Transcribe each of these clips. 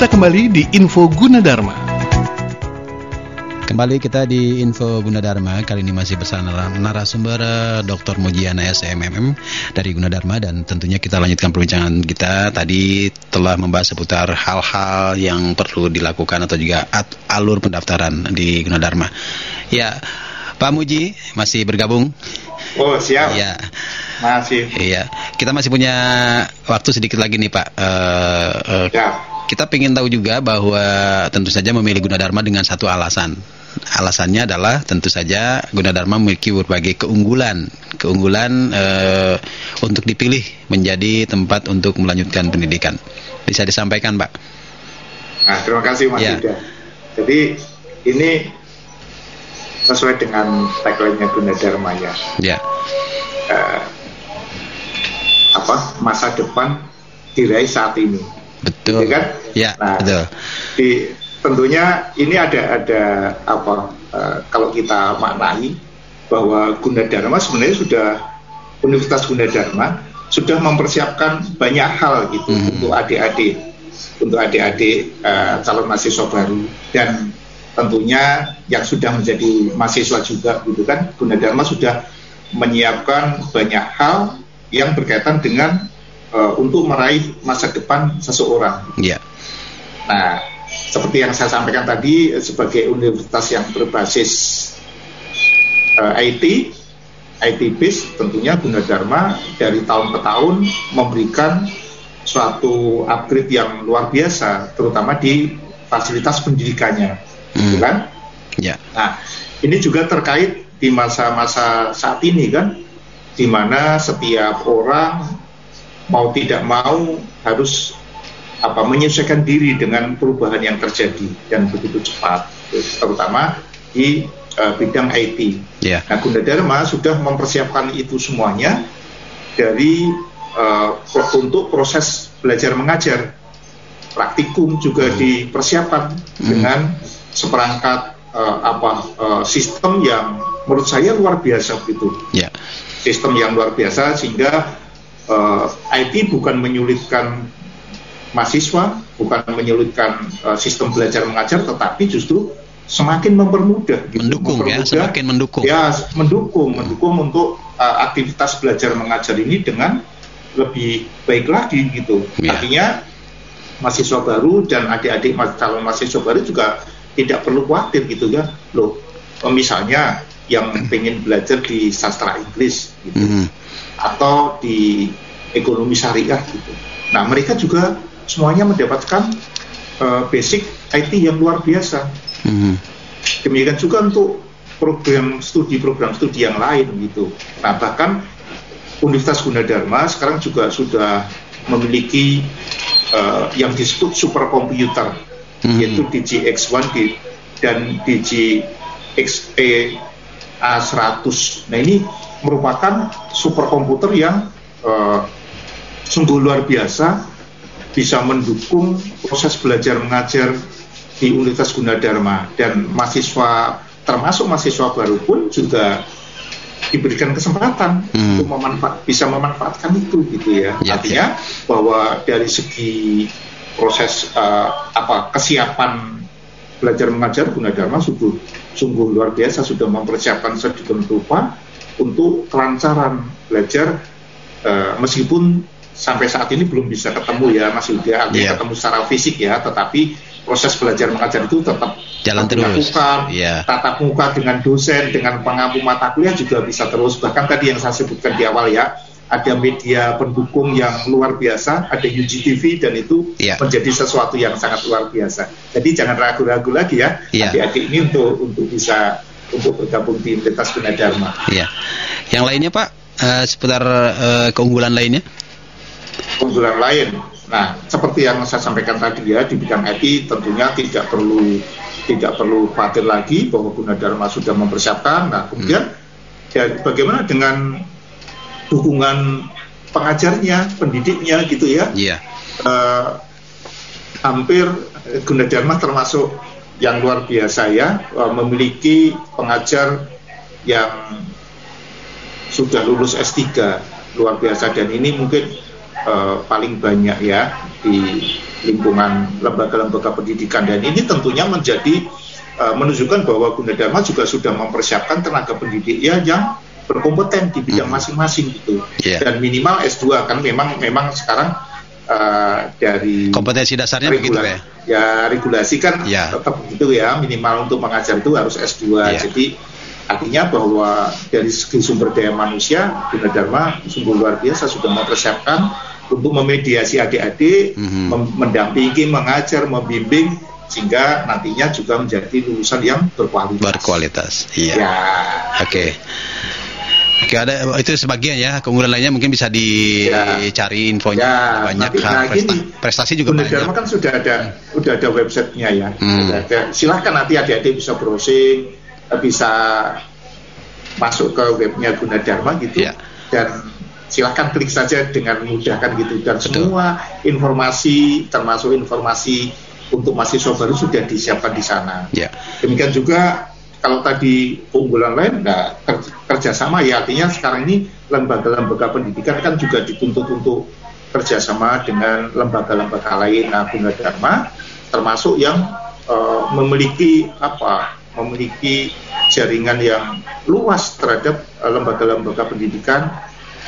kita kembali di Info Gunadarma. Kembali kita di Info Gunadarma Kali ini masih bersama narasumber eh, Dr. Mujiana SMMM dari Gunadarma Dan tentunya kita lanjutkan perbincangan kita. Tadi telah membahas seputar hal-hal yang perlu dilakukan Atau juga alur pendaftaran di Gunadarma Ya, Pak Muji masih bergabung? Oh siap. Ya. Masih. Iya, kita masih punya waktu sedikit lagi nih Pak. Uh, uh, Ya kita ingin tahu juga bahwa tentu saja memilih Gunadarma dengan satu alasan Alasannya adalah tentu saja Gunadarma memiliki berbagai keunggulan, keunggulan uh, untuk dipilih menjadi tempat untuk melanjutkan pendidikan. Bisa disampaikan, Pak? Nah, terima kasih Mas ya. Yuda. Jadi ini sesuai dengan tagline-nya Gunadarma ya. Ya. Uh, apa masa depan diraih saat ini. Betul. Ya kan? Ya, nah, betul. Di tentunya ini ada ada apa uh, kalau kita maknai bahwa Gunadarma sebenarnya sudah Universitas Gunadarma sudah mempersiapkan banyak hal gitu hmm. untuk adik-adik untuk adik-adik uh, calon mahasiswa baru dan tentunya yang sudah menjadi mahasiswa juga gitu kan Gunadarma sudah menyiapkan banyak hal yang berkaitan dengan uh, untuk meraih masa depan seseorang. Yeah. Nah, seperti yang saya sampaikan tadi sebagai universitas yang berbasis uh, IT IT base tentunya Gunadarma dari tahun ke tahun memberikan suatu upgrade yang luar biasa terutama di fasilitas pendidikannya hmm. kan ya. nah ini juga terkait di masa-masa saat ini kan di mana setiap orang mau tidak mau harus apa menyesuaikan diri dengan perubahan yang terjadi dan begitu cepat terutama di uh, bidang IT. Yeah. Nah, Gunadarma sudah mempersiapkan itu semuanya dari uh, untuk proses belajar mengajar. Praktikum juga mm. dipersiapkan mm. dengan seperangkat uh, apa uh, sistem yang menurut saya luar biasa begitu. Yeah. Sistem yang luar biasa sehingga uh, IT bukan menyulitkan mahasiswa, bukan menyulitkan uh, sistem belajar mengajar, tetapi justru semakin mempermudah, gitu. mendukung ya, mempermudah, ya, semakin mendukung. Ya, mendukung, mendukung untuk uh, aktivitas belajar mengajar ini dengan lebih baik lagi gitu. Ya. Artinya mahasiswa baru dan adik-adik calon mahasiswa baru juga tidak perlu khawatir gitu ya. Loh, misalnya yang pengen belajar di sastra Inggris gitu, mm -hmm. Atau di ekonomi syariah gitu. Nah, mereka juga semuanya mendapatkan uh, basic IT yang luar biasa. Hmm. Demikian juga untuk program studi program studi yang lain gitu. Nah bahkan Universitas Gunadarma sekarang juga sudah memiliki uh, yang disebut superkomputer hmm. yaitu DGX1 dan DGXE A100. Nah ini merupakan superkomputer yang uh, sungguh luar biasa bisa mendukung proses belajar mengajar di Universitas Gunadarma dan mahasiswa termasuk mahasiswa baru pun juga diberikan kesempatan hmm. untuk memanfaat bisa memanfaatkan itu gitu ya, ya artinya ya. bahwa dari segi proses uh, apa kesiapan belajar mengajar Gunadarma sungguh sungguh luar biasa sudah mempersiapkan sedemikian rupa untuk kelancaran belajar uh, meskipun sampai saat ini belum bisa ketemu ya Mas Yuda, artinya yeah. ketemu secara fisik ya, tetapi proses belajar mengajar itu tetap jalan terus. Yeah. Tatap muka dengan dosen, dengan pengampu mata kuliah juga bisa terus. Bahkan tadi yang saya sebutkan di awal ya, ada media pendukung yang luar biasa, ada UGTV dan itu yeah. menjadi sesuatu yang sangat luar biasa. Jadi jangan ragu-ragu lagi ya, yeah. adik-adik ini untuk untuk bisa untuk bergabung di Universitas Gunadarma. Iya. Yang lainnya Pak, uh, seputar uh, keunggulan lainnya? keunggulan lain. Nah, seperti yang saya sampaikan tadi ya di bidang IT tentunya tidak perlu tidak perlu khawatir lagi bahwa Gunadarma sudah mempersiapkan. Nah, kemudian hmm. ya, bagaimana dengan dukungan pengajarnya, pendidiknya gitu ya? Iya. Uh, hampir Gunadarma termasuk yang luar biasa ya, uh, memiliki pengajar yang sudah lulus S3 luar biasa dan ini mungkin uh, paling banyak ya di lingkungan lembaga-lembaga pendidikan dan ini tentunya menjadi uh, menunjukkan bahwa Gunadarma juga sudah mempersiapkan tenaga pendidiknya yang berkompeten di bidang hmm. masing-masing gitu yeah. dan minimal S2 kan memang memang sekarang uh, dari kompetensi dasarnya begitu ya ya regulasi kan yeah. tetap begitu ya minimal untuk mengajar itu harus S2 yeah. jadi artinya bahwa dari segi sumber daya manusia Gunadarma sungguh luar biasa sudah mempersiapkan untuk memediasi adik-adik, mm-hmm. mendampingi, mengajar, membimbing sehingga nantinya juga menjadi lulusan yang berkualitas. Berkualitas, iya. Ya. Oke. Okay. Oke ada itu sebagian ya keunggulan lainnya mungkin bisa dicari ya. infonya ya, banyak nanti, nah, presta, prestasi juga banyak. Dharma kan sudah ada hmm. sudah ada websitenya ya. Hmm. ada. Silahkan nanti adik-adik bisa browsing, bisa masuk ke webnya Gunadarma gitu ya. dan silahkan klik saja dengan mudah kan gitu dan Betul. semua informasi termasuk informasi untuk mahasiswa baru sudah disiapkan di sana. Ya. Demikian juga kalau tadi keunggulan lain, nah, kerjasama ya artinya sekarang ini lembaga-lembaga pendidikan kan juga dituntut untuk kerjasama dengan lembaga-lembaga lain. Nah, Dharma termasuk yang uh, memiliki apa? Memiliki jaringan yang luas terhadap eh, lembaga-lembaga pendidikan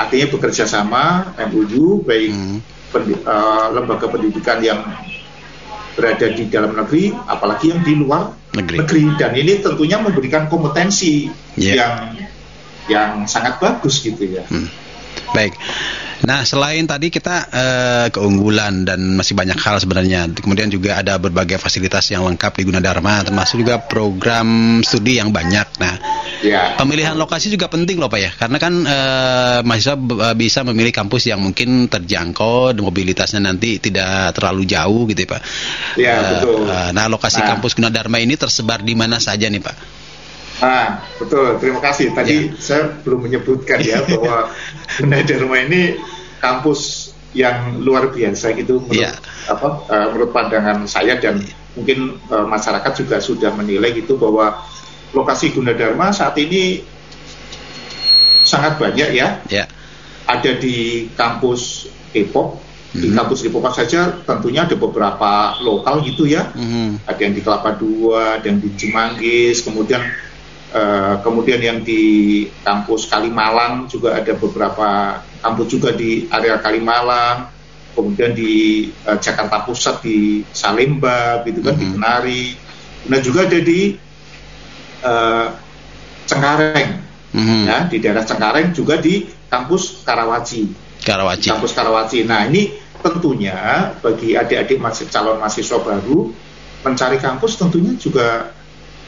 artinya bekerja sama MUU baik hmm. pendi, uh, lembaga pendidikan yang berada di dalam negeri apalagi yang di luar negeri, negeri. dan ini tentunya memberikan kompetensi yeah. yang yang sangat bagus gitu ya. Hmm. Baik. Nah, selain tadi kita uh, keunggulan dan masih banyak hal sebenarnya. Kemudian juga ada berbagai fasilitas yang lengkap di Gunadarma, termasuk juga program studi yang banyak. Nah, ya. pemilihan lokasi juga penting loh Pak ya, karena kan uh, mahasiswa eh, bisa memilih kampus yang mungkin terjangkau, mobilitasnya nanti tidak terlalu jauh gitu ya Pak. Iya uh, betul. Uh, nah, lokasi nah. kampus Gunadarma ini tersebar di mana saja nih Pak? Ah, betul. Terima kasih. Tadi ya. saya belum menyebutkan ya bahwa Dharma ini kampus yang luar biasa gitu menurut ya. apa uh, menurut pandangan saya dan mungkin uh, masyarakat juga sudah menilai gitu bahwa lokasi Gunadarma saat ini sangat banyak ya. ya. Ada di kampus Depok, di mm -hmm. kampus Depok saja tentunya ada beberapa lokal gitu ya. Mm -hmm. Ada yang di Kelapa Dua, ada yang di Cimanggis, kemudian Uh, kemudian yang di kampus Kalimalang juga ada beberapa kampus juga di area Kalimalang, kemudian di uh, Jakarta Pusat di Salemba, gitu kan mm -hmm. di. Kenari, nah juga ada di uh, Cengkareng, mm -hmm. ya di daerah Cengkareng juga di kampus Karawaci. Karawaci. Kampus Karawaci. Nah ini tentunya bagi adik-adik masih calon mahasiswa baru mencari kampus tentunya juga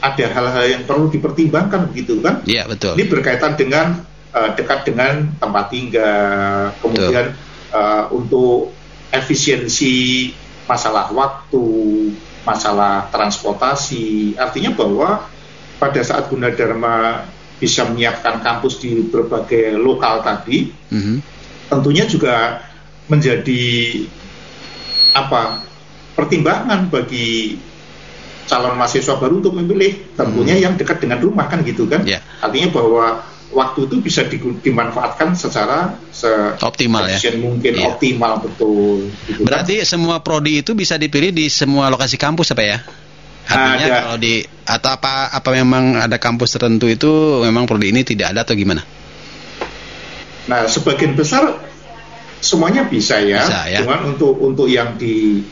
ada hal-hal yang perlu dipertimbangkan begitu kan? Iya betul. Ini berkaitan dengan uh, dekat dengan tempat tinggal, kemudian uh, untuk efisiensi masalah waktu, masalah transportasi. Artinya bahwa pada saat Gunadarma bisa menyiapkan kampus di berbagai lokal tadi, mm -hmm. tentunya juga menjadi apa pertimbangan bagi calon mahasiswa baru untuk memilih tentunya hmm. yang dekat dengan rumah kan gitu kan yeah. artinya bahwa waktu itu bisa di, dimanfaatkan secara se optimal ya mungkin yeah. optimal betul gitu kan. berarti kan? semua prodi itu bisa dipilih di semua lokasi kampus apa ya Artinya ada. kalau di atau apa apa memang ada kampus tertentu itu memang prodi ini tidak ada atau gimana? Nah, sebagian besar semuanya bisa ya. Bisa, ya. Cuman untuk untuk yang di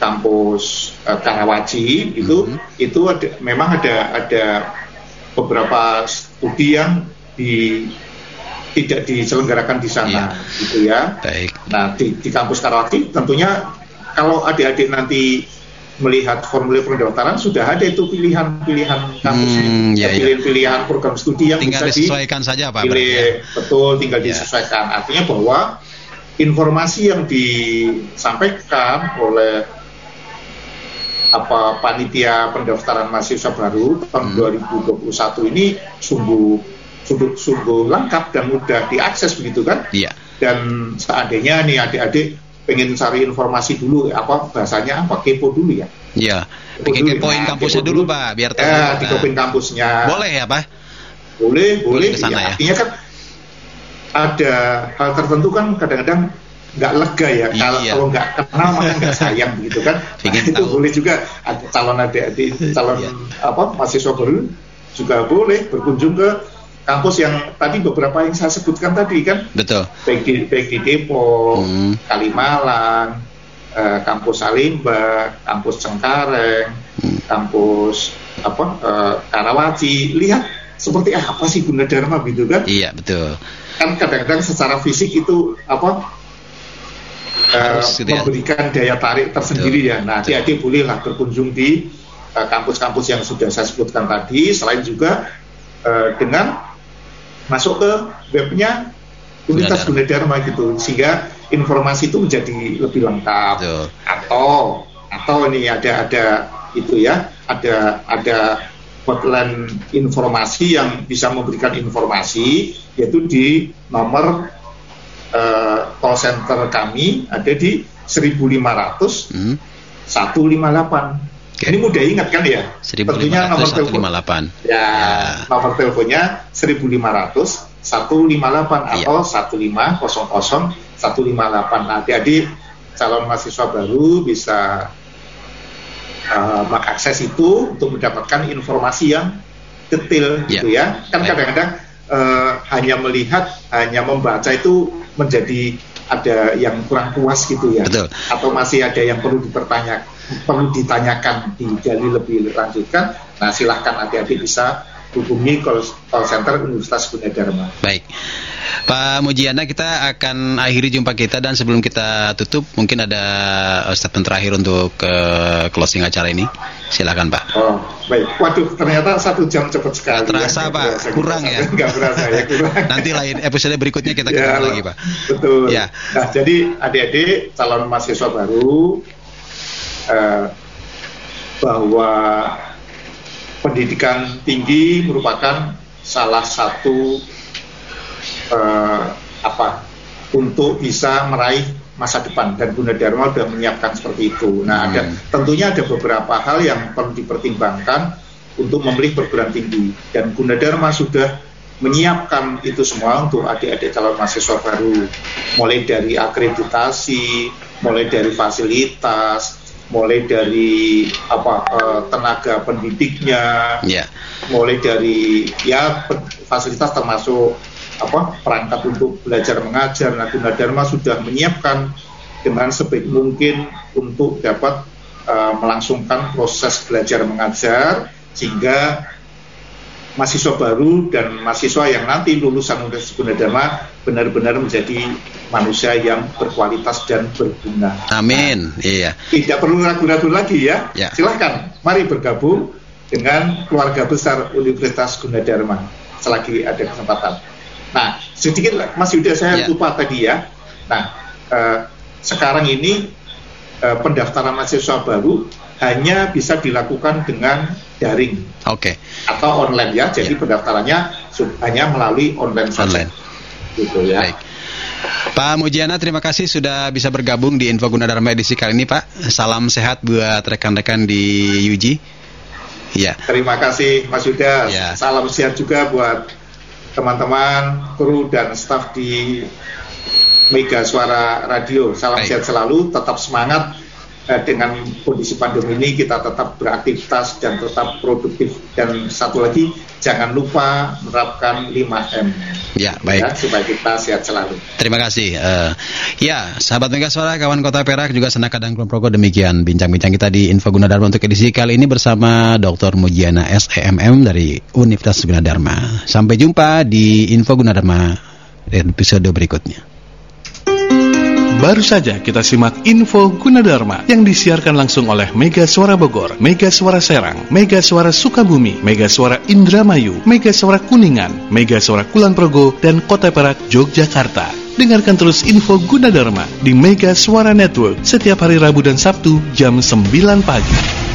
kampus uh, Karawaci itu mm -hmm. itu ada memang ada ada beberapa studi yang di tidak diselenggarakan di sana yeah. gitu ya. Baik. Nah di, di kampus Karawaci tentunya kalau adik-adik nanti melihat formulir pendaftaran sudah ada itu pilihan-pilihan kampus hmm, ya, pilihan-pilihan program studi yang tinggal bisa disesuaikan saja Pak. Pilih, ya. Betul, tinggal ya. disesuaikan. Artinya bahwa informasi yang disampaikan oleh apa panitia pendaftaran mahasiswa baru tahun hmm. 2021 ini sungguh sungguh, sungguh lengkap dan mudah diakses begitu kan? Iya. Dan seandainya nih adik-adik pengen cari informasi dulu apa bahasanya apa kepo dulu ya? Iya. Bikin kepoin nah, kampusnya dulu, dulu Pak, biar tahu. Ya, dikepoin kampusnya. Boleh ya Pak? Boleh, boleh. boleh ya, ya. Artinya kan ada hal tertentu kan kadang-kadang nggak lega ya kalau iya. kalau nggak kenal maka nggak sayang gitu kan nah, itu tahu. boleh juga calon adik-adik calon iya. apa mahasiswa baru juga boleh berkunjung ke kampus yang tadi beberapa yang saya sebutkan tadi kan betul baik di baik di Depok hmm. Kalimalang eh, kampus Salimba kampus Cengkareng hmm. kampus apa eh, Karawaci lihat seperti apa sih Gunadarma gitu kan iya betul kan kadang-kadang secara fisik itu apa Harus, uh, memberikan daya tarik tersendiri Betul. ya. Nah, adik-adik bolehlah berkunjung di eh, kampus-kampus uh, yang sudah saya sebutkan tadi, selain juga uh, dengan masuk ke webnya Universitas Gunadarma gitu, sehingga informasi itu menjadi lebih lengkap. Betul. Atau atau ini ada ada itu ya, ada ada hotline informasi yang bisa memberikan informasi yaitu di nomor uh, call center kami ada di 1500 hmm. 158. Okay. Ini mudah ingat kan ya? 1500, Tentunya nomor telepon. Ya, ya, nomor teleponnya 1500 158 atau ya. 1500 158. Nah, adik-adik calon mahasiswa baru bisa uh, mengakses itu untuk mendapatkan informasi yang detail ya. gitu ya. Kan kadang-kadang uh, hanya melihat, hanya membaca itu menjadi ada yang kurang puas gitu ya Betul. atau masih ada yang perlu dipertanyakan perlu ditanyakan digali lebih lanjutkan nah silahkan adik-adik bisa hubungi call, call center Universitas Gunadarma. Baik. Pak Mujiana, kita akan akhiri jumpa kita dan sebelum kita tutup, mungkin ada statement terakhir untuk uh, closing acara ini. Silakan Pak. Oh, baik. Waduh, ternyata satu jam cepat sekali. Gak terasa ya. Pak, berasa, kurang ya. Enggak berasa ya, kurang. Nanti lain episode berikutnya kita ketemu ya, lagi Pak. Betul. Ya. Nah, jadi adik-adik calon mahasiswa baru uh, bahwa pendidikan tinggi merupakan salah satu uh, apa untuk bisa meraih masa depan dan Gunadarma sudah menyiapkan seperti itu. Nah, hmm. ada tentunya ada beberapa hal yang perlu dipertimbangkan untuk memilih perguruan tinggi dan Gunadarma sudah menyiapkan itu semua untuk adik-adik calon mahasiswa baru, mulai dari akreditasi, mulai dari fasilitas, mulai dari apa uh, tenaga pendidiknya, yeah. mulai dari ya fasilitas termasuk apa perangkat untuk belajar mengajar. Nah, Gunadarma sudah menyiapkan dengan sebaik mungkin untuk dapat uh, melangsungkan proses belajar mengajar sehingga mahasiswa baru dan mahasiswa yang nanti lulusan Universitas Gunadarma benar-benar menjadi manusia yang berkualitas dan berguna. Amin. Nah, iya. Tidak perlu ragu-ragu lagi ya. ya. Silahkan, mari bergabung dengan keluarga besar Universitas Gunadarma selagi ada kesempatan. Nah, sedikit Mas Yuda saya ya. lupa tadi ya. Nah, eh, sekarang ini eh, pendaftaran mahasiswa baru hanya bisa dilakukan dengan daring. Oke. Okay. Atau online ya. Jadi yeah. pendaftarannya hanya melalui online saja. Online. Gitu ya. Baik. Pak Mujiana, terima kasih sudah bisa bergabung di Info Gunadarma edisi kali ini, Pak. Salam sehat buat rekan-rekan di UG. Ya. Terima kasih, Mas Yuda. Ya. Salam sehat juga buat teman-teman, kru dan staf di Mega Suara Radio. Salam Baik. sehat selalu, tetap semangat eh, dengan kondisi pandemi ini kita tetap beraktivitas dan tetap produktif dan satu lagi jangan lupa menerapkan 5M. Ya, baik. Ya, supaya kita sehat selalu. Terima kasih. Uh, ya, sahabat Mega Suara, kawan Kota Perak juga Senaka dan Progo demikian bincang-bincang kita di Info Gunadarma untuk edisi kali ini bersama Dr. Mujiana SEMM dari Universitas Gunadarma. Sampai jumpa di Info Gunadarma episode berikutnya. Baru saja kita simak info Gunadarma yang disiarkan langsung oleh Mega Suara Bogor, Mega Suara Serang, Mega Suara Sukabumi, Mega Suara Indramayu, Mega Suara Kuningan, Mega Suara Kulon Progo, dan Kota Perak, Yogyakarta. Dengarkan terus info Gunadarma di Mega Suara Network setiap hari Rabu dan Sabtu jam 9 pagi.